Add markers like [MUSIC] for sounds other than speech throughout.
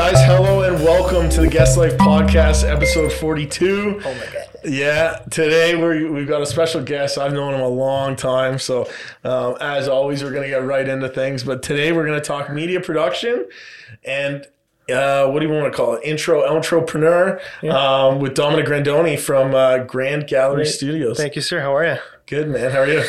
guys? Hello and welcome to the Guest Life Podcast, episode 42. Oh my god. Yeah, today we're, we've got a special guest. I've known him a long time. So, um, as always, we're going to get right into things. But today we're going to talk media production and uh, what do you want to call it? Intro, entrepreneur um, with Dominic Grandoni from uh, Grand Gallery Studios. Thank you, sir. How are you? Good, man. How are you?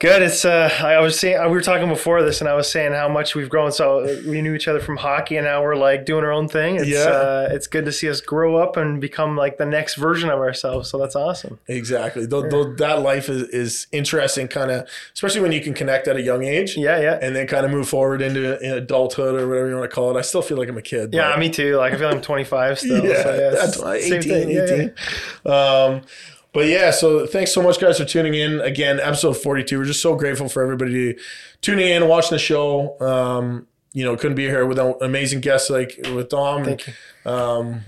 Good. It's uh, I was saying we were talking before this, and I was saying how much we've grown. So uh, we knew each other from hockey, and now we're like doing our own thing. It's, Yeah. Uh, it's good to see us grow up and become like the next version of ourselves. So that's awesome. Exactly. Though, though that life is, is interesting, kind of, especially when you can connect at a young age. Yeah, yeah. and then kind of move forward into in adulthood or whatever you want to call it. I still feel like I'm a kid. yeah, me too. Like I feel like I'm 25 still. yeah, so, yeah [LAUGHS] it's that's why, same 18, thing. Yeah, 18. Um, but yeah, so thanks so much, guys, for tuning in. Again, episode 42. We're just so grateful for everybody tuning in, watching the show. Um, you know, couldn't be here without amazing guests like with Dom. Thank you. Um,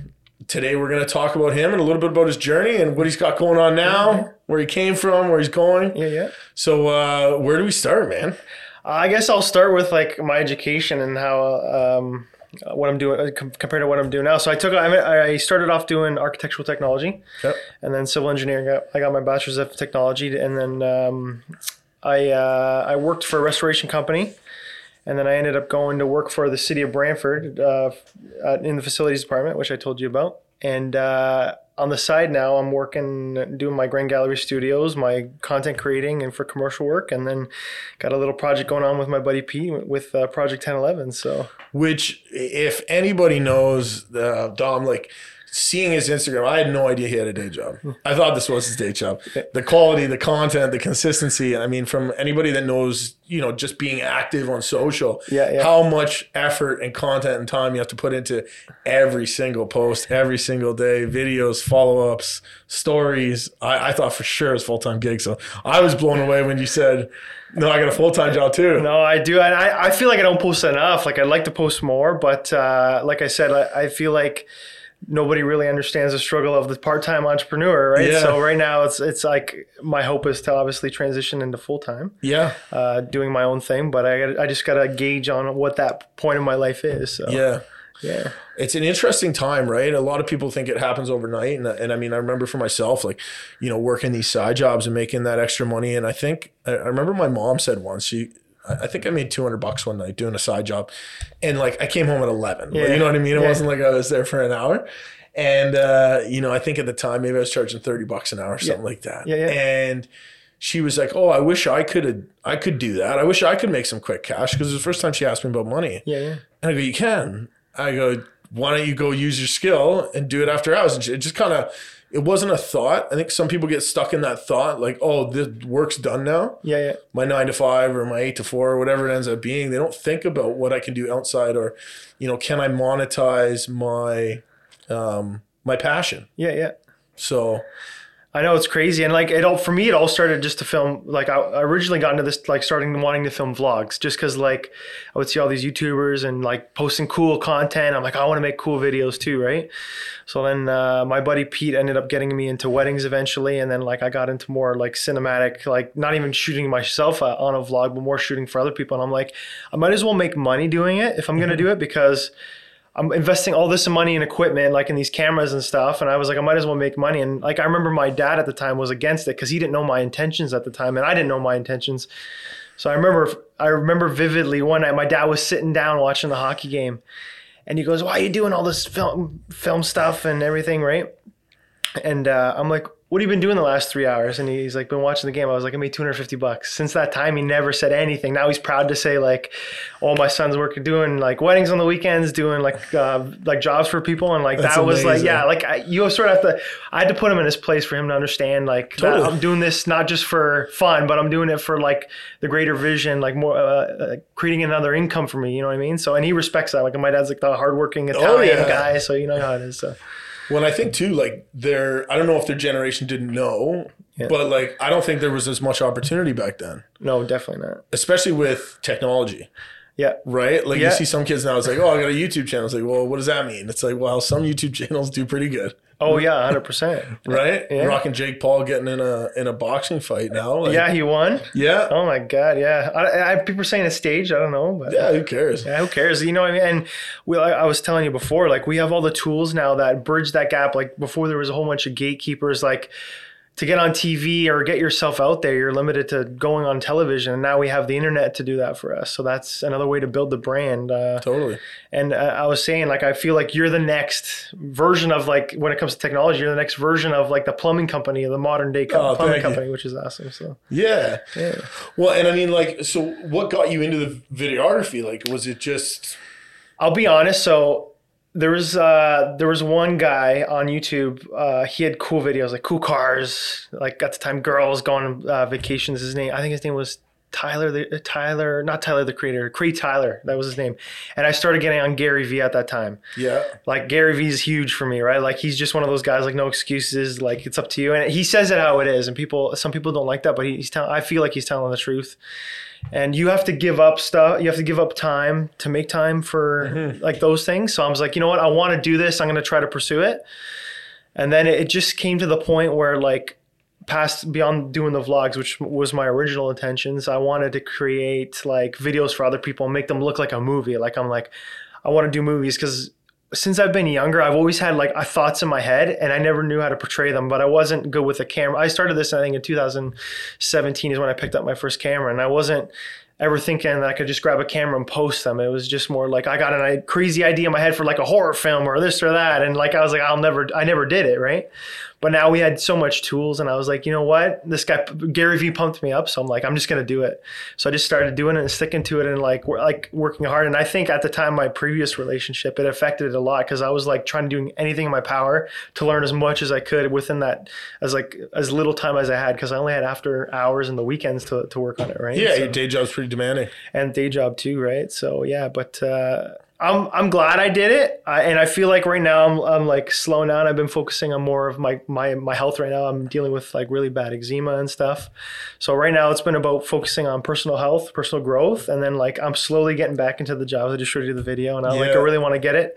today we're going to talk about him and a little bit about his journey and what he's got going on now, where he came from, where he's going. Yeah, yeah. So, uh, where do we start, man? I guess I'll start with like my education and how um, what I'm doing uh, com- compared to what I'm doing now. So I took I I started off doing architectural technology, Yep. and then civil engineering. I got my bachelor's of technology, and then um, I uh, I worked for a restoration company, and then I ended up going to work for the city of Brantford uh, in the facilities department, which I told you about. And uh, on the side now, I'm working doing my Grand Gallery Studios, my content creating, and for commercial work, and then got a little project going on with my buddy Pete with uh, Project 1011. So Which, if anybody knows uh, Dom, like seeing his Instagram, I had no idea he had a day job. I thought this was his day job. The quality, the content, the consistency. I mean, from anybody that knows, you know, just being active on social, Yeah, yeah. how much effort and content and time you have to put into every single post, every single day, videos, follow ups, stories. I, I thought for sure it was full time gig. So I was blown away when you said, no, I got a full time job too. No, I do. And I, I feel like I don't post enough. Like I'd like to post more, but uh, like I said, I, I feel like nobody really understands the struggle of the part-time entrepreneur, right? Yeah. So right now it's it's like my hope is to obviously transition into full-time, Yeah. uh, doing my own thing, but I I just got to gauge on what that point in my life is. So Yeah. yeah. it's an interesting time, right? A lot of people think it happens overnight, and, and I mean, I remember for myself, like, you know, working these side jobs and making that extra money. And I think I, I remember my mom said once, she, I think I made two hundred bucks one night doing a side job, and like I came home at eleven. Yeah. You know what I mean? It Yeah. wasn't like I was there for an hour. And uh, you know, I think at the time maybe I was charging thirty bucks an hour, or something like that. Yeah, yeah. And she was like, "Oh, I wish I could. I could do that. I wish I could make some quick cash." Because it was the first time she asked me about money. Yeah, yeah. And I go, you can. I go, why don't you go use your skill and do it after hours? And it just kind of, it wasn't a thought. I think some people get stuck in that thought, like, oh, this work's done now. Yeah, yeah. My nine to five or my eight to four or whatever it ends up being. They don't think about what I can do outside or, you know, can I monetize my, um, my passion? Yeah, yeah. So I know it's crazy, and like it all for me, it all started just to film. Like I I originally got into this, like starting wanting to film vlogs, just because like I would see all these YouTubers and like posting cool content. I'm like, I want to make cool videos too, right? So then uh, my buddy Pete ended up getting me into weddings eventually, and then like I got into more like cinematic, like not even shooting myself uh, on a vlog, but more shooting for other people. And I'm like, I might as well make money doing it if I'm gonna do it because. I'm investing all this money in equipment, like in these cameras and stuff. And I was like, I might as well make money. And like, I remember my dad at the time was against it because he didn't know my intentions at the time, and I didn't know my intentions. So I remember, I remember vividly one night, my dad was sitting down watching the hockey game, and he goes, "Why are you doing all this film, film stuff and everything, right?" And uh, I'm like, "What have you been doing the last three hours?" And he's like, "Been watching the game." I was like, "I made 250 bucks." Since that time, he never said anything. Now he's proud to say like, "Oh, my son's working doing like weddings on the weekends, doing like uh, like jobs for people," and like That's that was like, yeah, like I, you sort of have to. I had to put him in his place for him to understand like Totally. I'm doing this not just for fun, but I'm doing it for like the greater vision, like more uh, uh, creating another income for me. You know what I mean? So and he respects that. Like my dad's like the hardworking Italian Oh, yeah. guy, so you know how it is. So. When I think too, like their, I don't know if their generation didn't know, Yeah. but like I don't think there was as much opportunity back then, No, definitely not. especially with technology. Yeah. right? Like you see some kids now, it's like, oh, I got a YouTube channel. It's like, well, what does that mean? It's like, well, some YouTube [LAUGHS] channels do pretty good. Oh yeah, hundred percent. [LAUGHS] right? Yeah. Rocking Jake Paul getting in a in a boxing fight now. Like, Yeah, he won. yeah, Oh my god, yeah. I, I people are saying it's staged. I don't know, but yeah. Who cares? Yeah, who cares? You know what I mean? And we, I I was telling you before, like we have all the tools now that bridge that gap. Like before, there was a whole bunch of gatekeepers. Like to get on TV or get yourself out there, you're limited to going on television. And now we have the internet to do that for us. So that's another way to build the brand. Uh, Totally. and uh, I was saying, like, I feel like you're the next version of like when it comes to technology, you're the next version of like the plumbing company, the modern day co- Oh, plumbing you. company, which is awesome. So Yeah. yeah. Well, and I mean, like, so what got you into the videography? Like, was it just? I'll be honest. So there was uh, there was one guy on YouTube. Uh, he had cool videos, like cool cars, like at the time girls going on uh, vacations. His name, I think his name was Tyler. The uh, Tyler, not Tyler the creator, Cray Tyler. That was his name. And I started getting on Gary Vee at that time. Yeah. Like Gary Vee is huge for me, right? Like he's just one of those guys, like no excuses, like it's up to you. And he says it how it is, and people, some people don't like that, but he's telling. I feel like he's telling the truth. And you have to give up stuff. You have to give up time to make time for mm-hmm. like those things. So I was like, you know what? I want to do this. I'm going to try to pursue it. And then it just came to the point where like past beyond doing the vlogs which was my original intentions i wanted to create like videos for other people and make them look like a movie like i'm like i want to do movies because since i've been younger i've always had like thoughts in my head and i never knew how to portray them but i wasn't good with a camera i started this i think in 2017 is when i picked up my first camera and i wasn't ever thinking that I could just grab a camera and post them. It was just more like I got a crazy idea in my head for like a horror film or this or that, and like I was like, I'll never, I never did it, right? But now we had so much tools, and I was like, you know what? This guy Gary Vee pumped me up, so I'm like, I'm just gonna do it. So I just started doing it and sticking to it, and like like working hard. And I think at the time my previous relationship, it affected it a lot because I was like trying to do anything in my power to learn as much as I could within that as like as little time as I had because I only had after hours and the weekends to to work on it, right? Yeah. So- Your day job's pretty demanding. and day job too, right? So yeah, but uh, I'm I'm glad I did it, I, and I feel like right now I'm I'm like slowing down. I've been focusing on more of my my my health right now. I'm dealing with like really bad eczema and stuff. So right now it's been about focusing on personal health, personal growth, and then like I'm slowly getting back into the jobs. I just showed you the video, and I like I really want to get it,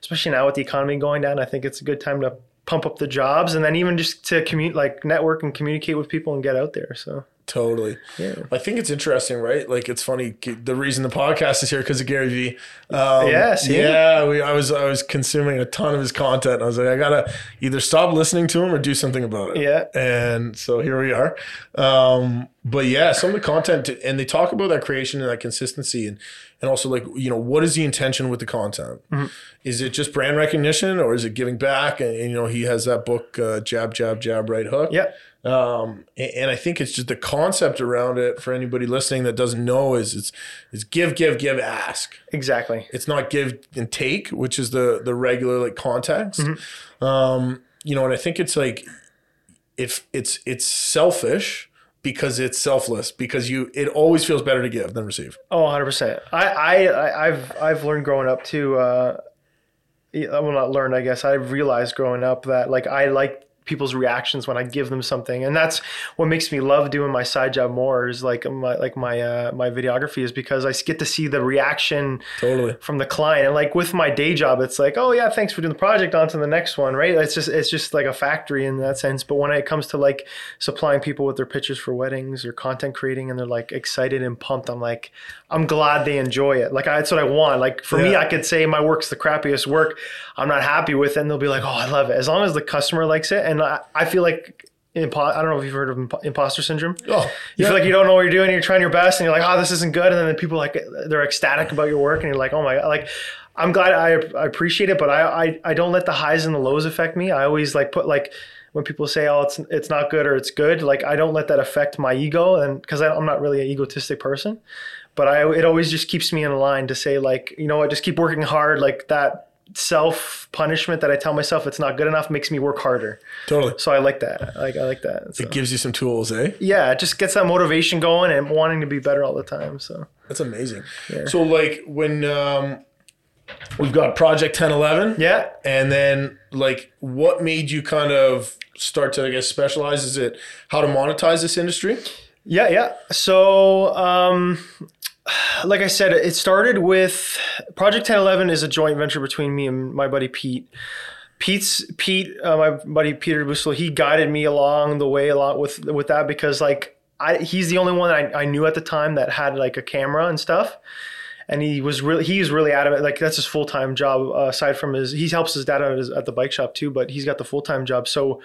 especially now with the economy going down. I think it's a good time to pump up the jobs, and then even just to commute like network and communicate with people and get out there. So Totally. yeah. I think it's interesting, right? Like it's funny. The reason the podcast is here because of Gary Vee. Um, Yeah, yeah. We, I was I was consuming a ton of his content. I was like, I gotta either stop listening to him or do something about it. Yeah. And so here we are. Um, but yeah, some of the content, and they talk about that creation and that consistency, and and also like you know what is the intention with the content? Mm-hmm. Is it just brand recognition or is it giving back? And, and, you know he has that book, uh, Jab Jab Jab Right Hook. Yeah. Um, and, and I think it's just the concept around it for anybody listening that doesn't know is it's it's give, give, give, ask. Exactly. It's not give and take, which is the the regular like context. Mm-hmm. Um, you know, and I think it's like if it's it's selfish because it's selfless because you it always feels better to give than receive. Oh, 100%. I, I, I- I've, I've learned growing up too. Uh, well, not learned, I guess. I've realized growing up that like I like people's reactions when I give them something, and that's what makes me love doing my side job more. Is like my like my uh, my videography is because I get to see the reaction Totally. from the client. And like with my day job, it's like, oh yeah, thanks for doing the project. On to the next one, right? It's just it's just like a factory in that sense. But when it comes to like supplying people with their pictures for weddings or content creating, and they're like excited and pumped, I'm like, I'm glad they enjoy it. Like I, that's what I want. Like for me, I could say my work's the crappiest work. I'm not happy with it, and they'll be like, oh, I love it. As long as the customer likes it, and I, I feel like. Impo- I don't know if you've heard of imp- imposter syndrome. Oh, You yeah. feel like you don't know what you're doing. You're trying your best, and you're like, "Oh, this isn't good." And then people like they're ecstatic about your work, and you're like, "Oh my god!" Like, I'm glad I, I appreciate it, but I, I I don't let the highs and the lows affect me. I always like put like when people say, "Oh, it's it's not good" or "It's good," like I don't let that affect my ego, and because I'm not really an egotistic person, but I it always just keeps me in line to say like, you know what, just keep working hard. Like that self punishment that I tell myself it's not good enough makes me work harder. totally. So I like that. Like I like that. So It gives you some tools, eh? yeah, it just gets that motivation going and wanting to be better all the time. So That's amazing. So like when um, we've got Project 1011, yeah, and then like what made you kind of start to I guess specialize? Is it how to monetize this industry? yeah, yeah. So um, like I said, it started with Project 1011 is a joint venture between me and my buddy Pete. Pete's Pete, uh, my buddy Peter Bustle, he guided me along the way a lot with with that because like I he's the only one I, I knew at the time that had like a camera and stuff. And he was really he was really adamant like that's his full time job uh, aside from his he helps his dad out at, his, at the bike shop too but he's got the full time job so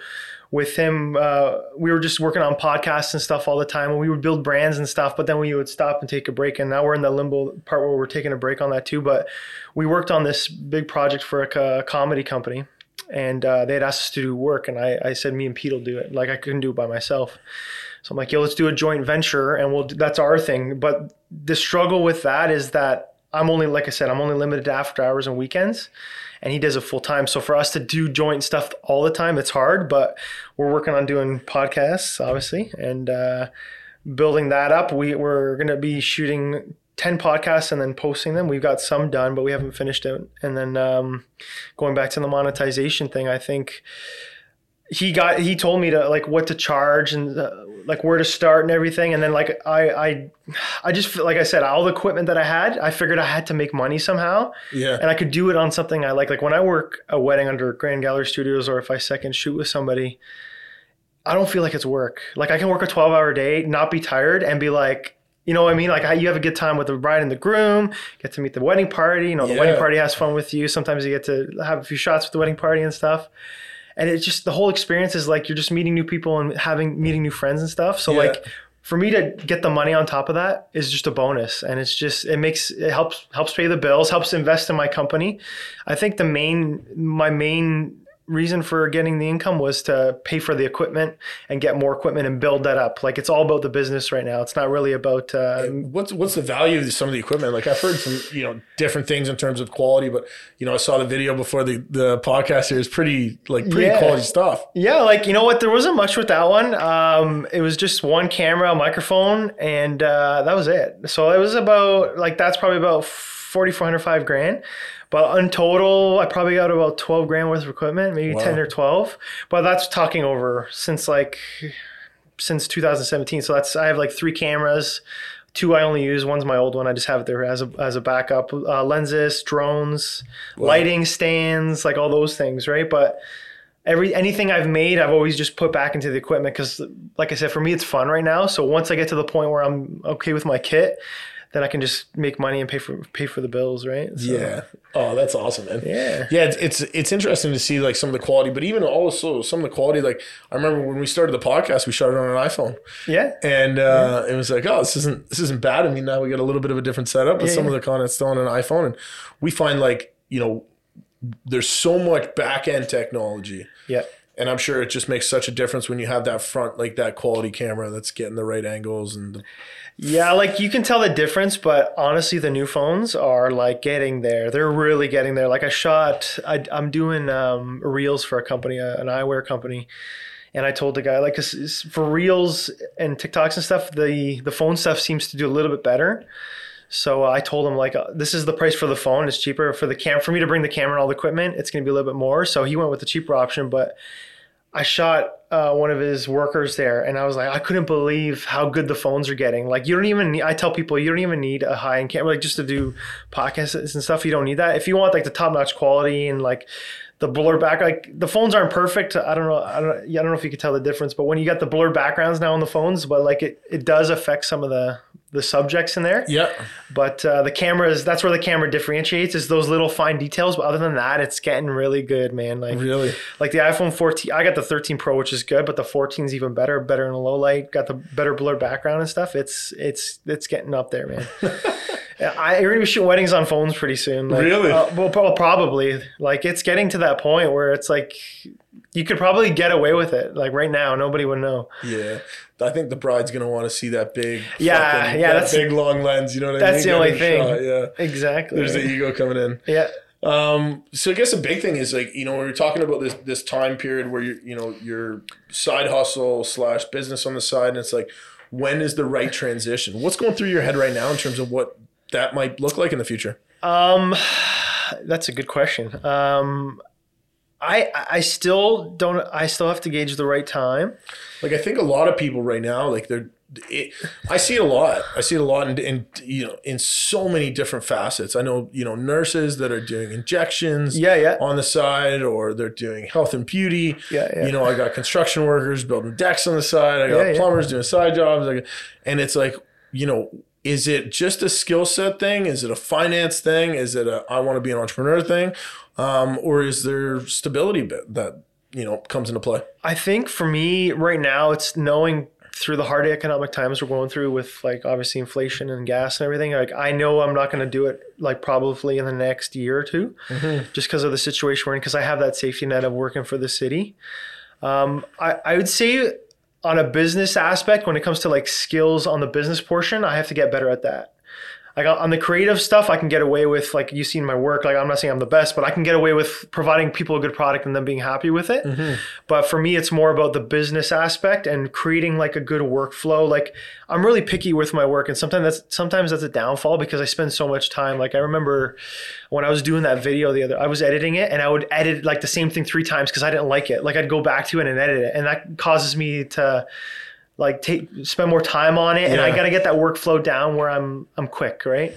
with him uh, we were just working on podcasts and stuff all the time and we would build brands and stuff but then we would stop and take a break and now we're in the limbo part where we're taking a break on that too but we worked on this big project for a, a comedy company and uh, they had asked us to do work and I, I said me and pete will do it. Like i couldn't do it by myself. So i'm like yo let's do a joint venture and we'll that's our thing. But the struggle with that is that i'm only like i said i'm only limited to after hours and weekends and he does it full time so for us to do joint stuff all the time it's hard but we're working on doing podcasts obviously and uh, building that up we, we're going to be shooting 10 podcasts and then posting them. We've got some done, but we haven't finished it. And then um, going back to the monetization thing, I think he got he told me to like what to charge and uh, like where to start and everything. And then like I I I just like I said all the equipment that I had, I figured I had to make money somehow. Yeah. And I could do it on something I like. Like when I work a wedding under Grand Gallery Studios or if I second shoot with somebody, I don't feel like it's work. Like I can work a 12 hour day, not be tired and be like, you know what I mean? Like you have a good time with the bride and the groom, get to meet the wedding party. You know, the Yeah. wedding party has fun with you. Sometimes you get to have a few shots with the wedding party and stuff. And it's just the whole experience is like you're just meeting new people and having meeting new friends and stuff. So Yeah. like for me to get the money on top of that is just a bonus and it's just it makes it helps helps pay the bills helps invest in my company i think the main my main reason for getting the income was to pay for the equipment and get more equipment and build that up like it's all about the business right now it's not really about uh, What's what's the value of some of the equipment? Like I've heard some you know different things in terms of quality, but you know I saw the video before the the podcast here. It's pretty like pretty Yeah. quality stuff. Yeah, like you know what? There wasn't much with that one. Um, it was just one camera, a microphone, and uh, that was it. So it was about like that's probably about forty four hundred five grand. But in total, I probably got about twelve grand worth of equipment, maybe Wow. ten or twelve. But that's talking over since like since 2017. So that's I have like three cameras. Two I only use. One's my old one. I just have it there as a as a backup. Uh, lenses, drones, lighting stands, like all those things, right? But every anything I've made, I've always just put back into the equipment because, like I said, for me it's fun right now. So once I get to the point where I'm okay with my kit, then I can just make money and pay for pay for the bills, right? So, Yeah. Oh, that's awesome, man. Yeah. Yeah, it's, it's it's interesting to see like some of the quality, but even also some of the quality. Like I remember when we started the podcast, we started on an iPhone, Yeah. and uh, it was like, oh, this isn't this isn't bad. I mean, now we got a little bit of a different setup, but Yeah, some yeah. of the content's still on an iPhone, and we find like you know, there's so much back end technology. Yeah. And I'm sure it just makes such a difference when you have that front, like that quality camera that's getting the right angles and the, Yeah, like you can tell the difference, but honestly, the new phones are like getting there. They're really getting there. Like I shot, I, I'm doing um, reels for a company, uh, an eyewear company, and I told the guy like for reels and TikToks and stuff, the the phone stuff seems to do a little bit better. So I told him like, uh, this is the price for the phone. It's cheaper for the cam for me to bring the camera and all the equipment. It's going to be a little bit more. So he went with the cheaper option, but I shot uh, one of his workers there, and I was like, I couldn't believe how good the phones are getting. Like, you don't even. Need, I tell people you don't even need a high end camera, like just to do podcasts and stuff. You don't need that. If you want like the top notch quality and like the blur back, like the phones aren't perfect. I don't know. I don't. I don't know if you could tell the difference, but when you got the blur backgrounds now on the phones, but like it, it does affect some of the the subjects in there. yeah. But uh, the camera is that's where the camera differentiates is those little fine details. But other than that, it's getting really good, man. Like Really? like the iPhone 14, I got the 13 Pro, which is good, but the 14 is even better, better in a low light, got the better blurred background and stuff. It's it's it's getting up there, man. [LAUGHS] I, you're gonna be shooting weddings on phones pretty soon. Like, Really? Uh, well, probably. Like it's getting to that point where it's like you could probably get away with it. Like right now, nobody would know. Yeah. I think the bride's gonna want to see that big, Yeah, fucking- yeah, that that's- big long lens. You know what I mean? that's the only thing. shot, Yeah, Exactly. there's the ego coming in. yeah. Um, so I guess a big thing is like you know when we're talking about this this time period where you you know your side hustle slash business on the side, and it's like when is the right transition? What's going through your head right now in terms of what that might look like in the future? Um, [SIGHS] that's a good question. Um, I I still don't. I still have to gauge the right time. Like I think a lot of people right now, like they're, it, I see it a lot. I see it a lot in, in you know in so many different facets. I know you know nurses that are doing injections, Yeah, yeah. on the side, or they're doing health and beauty. Yeah, yeah. You know, I got construction workers building decks on the side. I got Yeah, yeah. plumbers doing side jobs. And it's like you know. Is it just a skill set thing? Is it a finance thing? Is it a I want to be an entrepreneur thing? Um, or is there stability bit that you know comes into play? I think for me right now, it's knowing through the hard economic times we're going through with like obviously inflation and gas and everything. Like I know I'm not going to do it like probably in the next year or 2 just because of the situation we're in. Because I have that safety net of working for the city. Um, I I would say on a business aspect, when it comes to like skills on the business portion, I have to get better at that. Like on the creative stuff, I can get away with like you've seen my work. Like I'm not saying I'm the best, but I can get away with providing people a good product and them being happy with it. Mm-hmm. But for me, it's more about the business aspect and creating like a good workflow. Like I'm really picky with my work, and sometimes that's sometimes that's a downfall because I spend so much time. Like I remember when I was doing that video the other, I was editing it, and I would edit like the same thing three times because I didn't like it. Like I'd go back to it and edit it, and that causes me to like take spend more time on it and I got to get that workflow down where I'm I'm quick, right?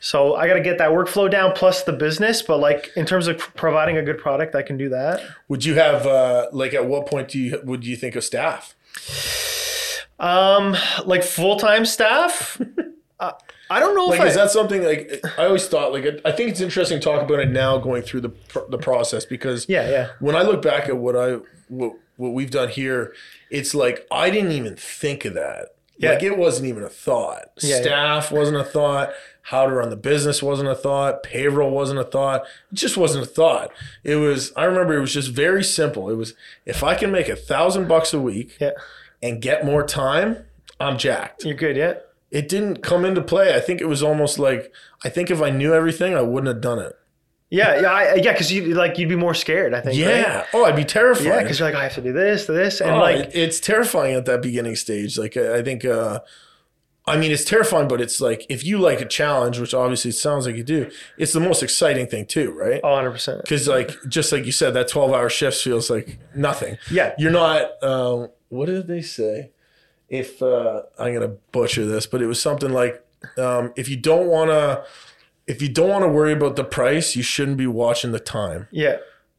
So I got to get that workflow down plus the business, but like in terms of providing a good product, I can do that. Would you have uh, like at what point do you would you think of staff? Um like full-time staff? [LAUGHS] uh, I don't know Like, if I, is that something like I always thought? Like, I think it's interesting to talk about it now, going through the the process because Yeah, yeah. when I look back at what I what, what we've done here, it's like I didn't even think of that. Yeah. Like it wasn't even a thought. Yeah, yeah. Staff wasn't a thought. How to run the business wasn't a thought. Payroll wasn't a thought. It just wasn't a thought. It was. I remember it was just very simple. It was if I can make a thousand bucks a week Yeah. and get more time, I'm jacked You're good, yeah? it didn't come into play. I think it was almost like I think if I knew everything, I wouldn't have done it. Yeah, yeah, I, yeah, because you like you'd be more scared. I think. Yeah. right? Oh, I'd be terrified. yeah, because you're like, I have to do this, this, and Oh, like, it- it's terrifying at that beginning stage. Like I I think, uh, I mean, it's terrifying, but it's like if you like a challenge, which obviously it sounds like you do, it's the most exciting thing too, right? oh, 100 percent. Because like just like you said, that twelve hour shift feels like nothing. Yeah. You're not. Um, what did they say? If uh, I'm gonna butcher this, but it was something like um, if you don't want to. If you don't want to worry about the price, you shouldn't be watching the time. Yeah,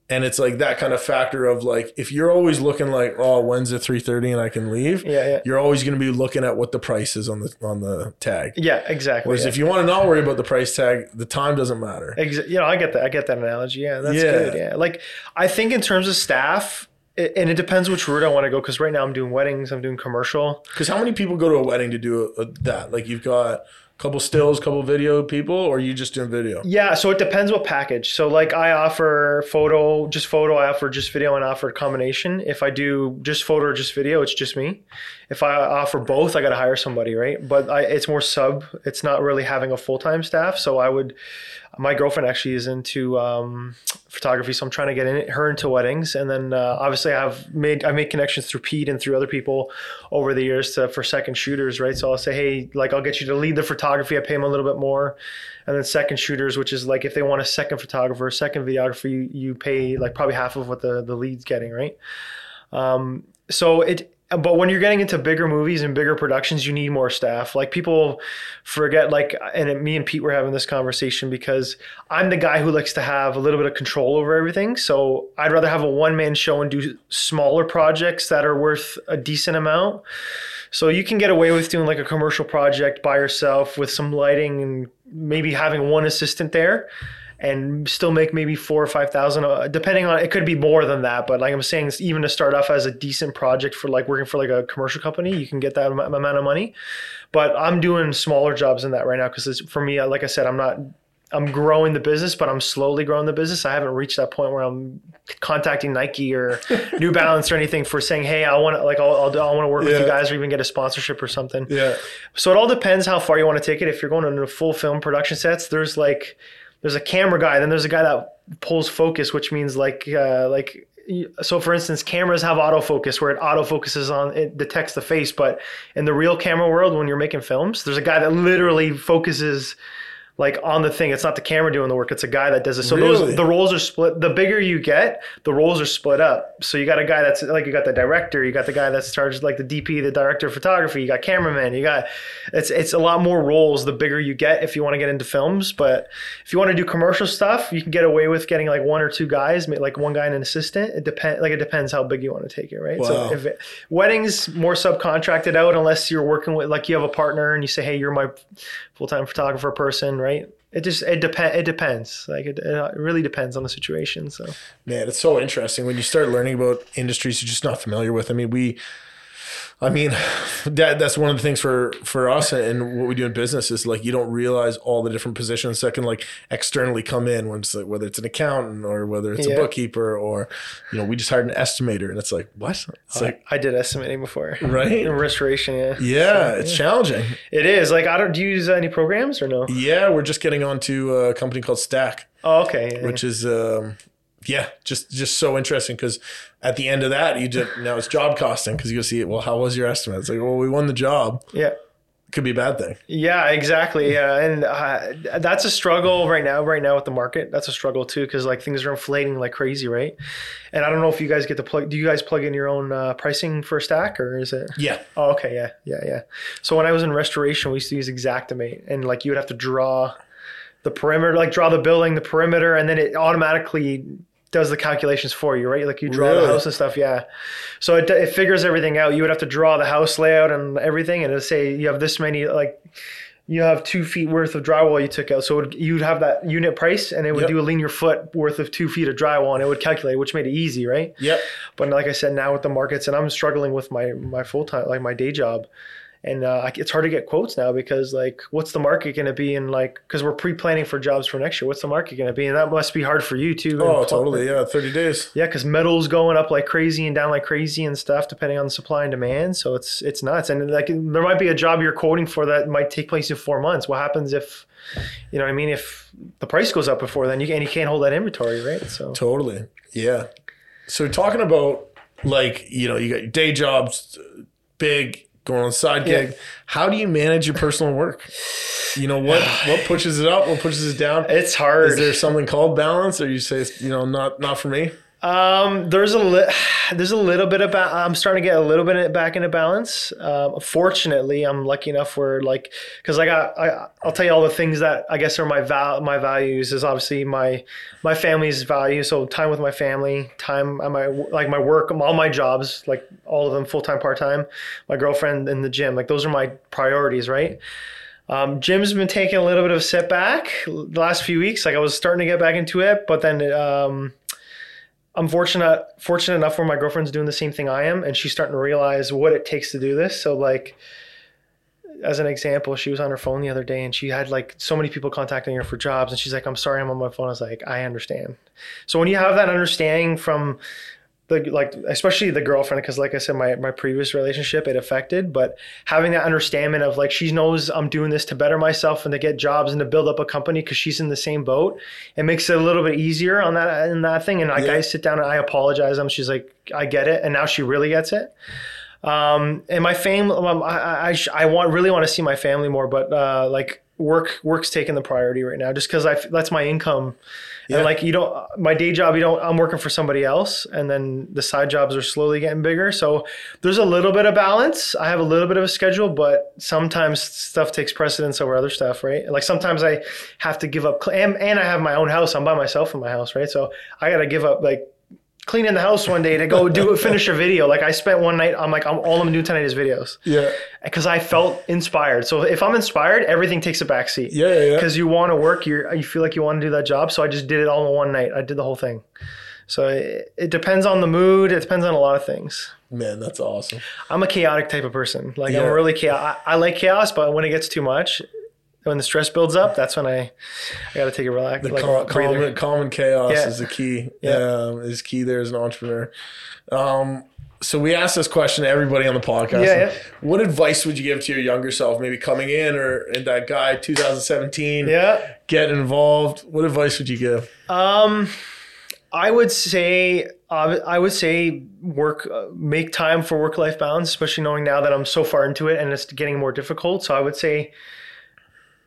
And it's like that kind of factor of like if you're always looking like, oh, when's it three thirty and I can leave, yeah, yeah, you're always going to be looking at what the price is on the on the tag. yeah, exactly. Whereas yeah. if you want to not worry about the price tag, the time doesn't matter. Exa- you know, I get that. I get that analogy. Yeah, that's Yeah. good. Yeah, like I think in terms of staff, it, and it depends which route I want to go. Because right now I'm doing weddings, I'm doing commercial. Because how many people go to a wedding to do a, a, that? Like you've got couple stills, couple video people, or you just doing video? Yeah, so it depends what package. So like I offer photo, just photo. I offer just video, and I offer a combination. If I do just photo or just video, it's just me. If I offer both, I got to hire somebody, right? But I, it's more sub. It's not really having a full time staff. So I would. My girlfriend actually is into um, photography, so I'm trying to get in, her into weddings, and then uh, obviously I have made I made connections through Pete and through other people over the years to for second shooters, right? So I'll say, hey, like I'll get you to lead the photography. I pay them a little bit more, and then second shooters, which is like if they want a second photographer, second videographer, you you pay like probably half of what the the lead's getting, right? Um, so it. But when you're getting into bigger movies and bigger productions, you need more staff. Like people forget, like, and me and Pete were having this conversation because I'm the guy who likes to have a little bit of control over everything. So I'd rather have a one man show and do smaller projects that are worth a decent amount. So you can get away with doing like a commercial project by yourself with some lighting and maybe having one assistant there and still make maybe four or five thousand uh, depending on it could be more than that but like i'm saying even to start off as a decent project for like working for like a commercial company you can get that am- amount of money but i'm doing smaller jobs in that right now because for me uh, like i said i'm not i'm growing the business but i'm slowly growing the business i haven't reached that point where i'm contacting nike or [LAUGHS] new balance or anything for saying hey i want to like i'll, I'll, I want to work with you guys or even get a sponsorship or something Yeah. so it all depends how far you want to take it. If you're going into full film production sets, there's like there's a camera guy, then there's a guy that pulls focus, which means like uh, like so for instance, cameras have autofocus where it autofocuses on it detects the face, but in the real camera world when you're making films, there's a guy that literally focuses like on the thing. It's not the camera doing the work. It's a guy that does it. So Really? those the roles are split. The bigger you get, the roles are split up. So you got a guy that's like you got the director, you got the guy that's charged like the DP, the director of photography. You got cameraman. You got it's it's a lot more roles the bigger you get if you want to get into films. But if you want to do commercial stuff, you can get away with getting like one or two guys, like one guy and an assistant. It depend like it depends how big you want to take it, right? Wow. So if it, weddings more subcontracted out unless you're working with like you have a partner and you say, hey, you're my full time photographer person, right? It just it depend it depends. Like it, it really depends on the situation. So Man, it's so interesting when you start learning about industries you're just not familiar with. I mean, we, I mean, that that's one of the things for for us and what we do in business is like you don't realize all the different positions that can like externally come in when it's like whether it's an accountant or whether it's Yeah. a bookkeeper or you know we just hired an estimator and it's like what it's like I did estimating before. right In restoration, yeah. yeah it's challenging It is. Like I don't do you use any programs or no? yeah we're just getting onto a company called Stack Oh, okay. yeah. which is um yeah just just so interesting because at the end of that you just now it's job costing because you go see it well how was your estimate it's like well we won the job yeah. could be a bad thing Yeah, exactly. Yeah, and uh, that's a struggle right now. Right now with the market, that's a struggle too because like things are inflating like crazy, right? And I don't know if you guys get to plug. Do you guys plug in your own uh, pricing for Stack or is it? yeah Oh, okay. Yeah, yeah, yeah. So when I was in restoration, we used to use Xactimate, and like you would have to draw the perimeter, like draw the building, the perimeter, and then it automatically does the calculations for you, right? Like you draw Really? the house and stuff. Yeah. So it, it figures everything out. You would have to draw the house layout and everything, and it'll say you have this many like. You have two feet worth of drywall you took out, so it would, you'd have that unit price, and it would Yep. do a linear foot worth of two feet of drywall, and it would calculate, which made it easy, right? yep But like I said, now with the markets, and I'm struggling with my my full time, like my day job, and uh, it's hard to get quotes now because like, what's the market going to be? And like, because we're pre planning for jobs for next year, what's the market going to be? And that must be hard for you too. oh totally yeah 30 days Yeah, because metal's going up like crazy and down like crazy and stuff, depending on the supply and demand. So it's it's nuts. And like, there might be a job you're quoting for that might take place in four months. What happens if, you know, what I mean, if the price goes up before then, you and you can't hold that inventory, right? So Totally. Yeah. So talking about like, you know, you got your day jobs, big, going on side Yeah. gig. How do you manage your personal work? You know, what [SIGHS] what pushes it up, what pushes it down? it's hard. Is there something called balance or you say, you know, not not for me? Um, there's a li- [SIGHS] there's a little bit about I'm starting to get a little bit back into balance. Um, fortunately, I'm lucky enough where like because I got I I'll tell you all the things that I guess are my val my values is obviously my my family's value. So time with my family, time my like my work, all my jobs, like all of them full time, part time. My girlfriend in the gym, like those are my priorities, right? Um, gym's been taking a little bit of a setback the last few weeks. Like I was starting to get back into it, but then um, I'm fortunate fortunate enough where my girlfriend's doing the same thing I am, and she's starting to realize what it takes to do this. So like, as an example, she was on her phone the other day, and she had like so many people contacting her for jobs, and she's like, "I'm sorry, I'm on my phone." I was like, "I understand." So when you have that understanding from the like especially the girlfriend because like i said my, my previous relationship it affected but having that understanding of like she knows i'm doing this to better myself and to get jobs and to build up a company because she's in the same boat it makes it a little bit easier on that in that thing. And like Yeah. i sit down and i apologize. And she's like i get it. And now she really gets it um and my family um, i i, I, sh- I want really want to see my family more but uh like work work's taking the priority right now just because i f- that's my income. Yeah. and like you don't my day job you don't i'm working for somebody else and then the side jobs are slowly getting bigger. So there's a little bit of balance. I have a little bit of a schedule but sometimes stuff takes precedence over other stuff right? Like sometimes i have to give up and, and i have my own house. I'm by myself in my house right? So i gotta give up like cleaning the house one day to go [LAUGHS] do finish a video like i spent one night i'm like I'm, all i'm doing tonight is videos Yeah. because i felt inspired so if i'm inspired everything takes a backseat. Yeah, yeah, yeah. because you want to work you you feel like you want to do that job so i just did it all in one night i did the whole thing so it, it depends on the mood it depends on a lot of things Man, that's awesome. i'm a chaotic type of person like Yeah. i'm really chaos I, I like chaos but when it gets too much when the stress builds up that's when i i gotta take a relax The like cal- calm, calm and chaos Yeah. is the key. Yeah. Um, is key there as an entrepreneur. Um, so we asked this question to everybody on the podcast. Yeah, yeah. What advice would you give to your younger self, maybe coming in or in that guy 2017, yeah getting involved? What advice would you give? Um, I would say uh, I would say work uh, make time for work life balance, especially knowing now that I'm so far into it and it's getting more difficult. So I would say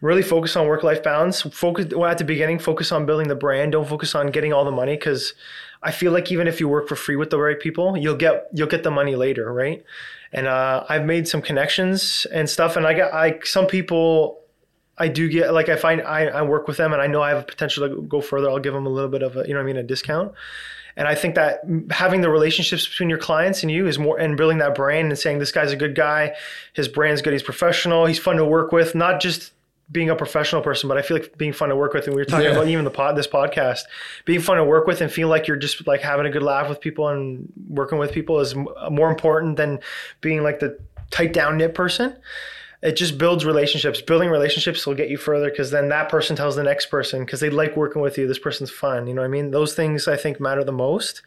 really focus on work life balance. Focus well, at the beginning, focus on building the brand. Don't focus on getting all the money because I feel like even if you work for free with the right people, you'll get you'll get the money later, right? And uh, I've made some connections and stuff, and I got I some people I do get like I find I, I work with them and I know I have a potential to go further. I'll give them a little bit of a you know what I mean a discount. And I think that having the relationships between your clients and you is more, and building that brand and saying this guy's a good guy, his brand's good, he's professional, he's fun to work with, not just being a professional person, but I feel like being fun to work with. And we were talking Yeah. about even the pod, this podcast, being fun to work with and feel like you're just like having a good laugh with people and working with people is more important than being like the tight down knit person. It just builds relationships. Building relationships will get you further because then that person tells the next person because they like working with you. This person's fun. You know what I mean? Those things I think matter the most.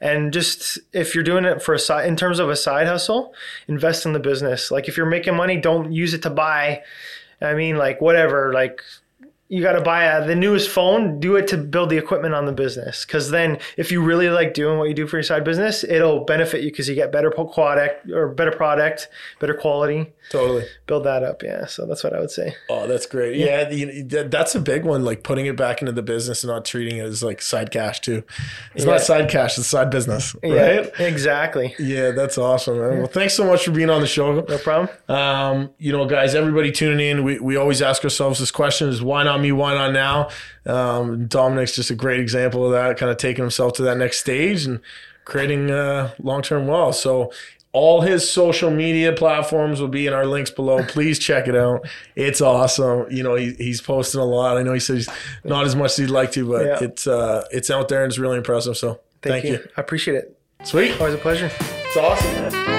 And just if you're doing it for a side, in terms of a side hustle, invest in the business. Like if you're making money, don't use it to buy. I mean, like whatever, like you got to buy a, the newest phone, do it to build the equipment on the business. Because then, if you really like doing what you do for your side business, it'll benefit you because you get better product or better product, better quality. Totally. Build that up, yeah. So that's what I would say. Oh, that's great. Yeah, that- that's a big one. Like putting it back into the business and not treating it as like side cash too. It's Yeah. not side cash; it's side business, right? Yeah, exactly. Yeah, that's awesome, man. Well, thanks so much for being on the show. No problem. Um, you know, guys, everybody tuning in, we, we always ask ourselves this question is why not me? Why on now? Um, Dominic's just a great example of that, kind of taking himself to that next stage and creating uh, long-term wealth. So all his social media platforms will be in our links below. Please check it out. It's awesome. You know, he, he's posting a lot. I know he says not as much as he'd like to, but Yeah. it's uh, it's out there and it's really impressive. So thank, you. I appreciate it. Sweet. Always a pleasure. It's awesome, man.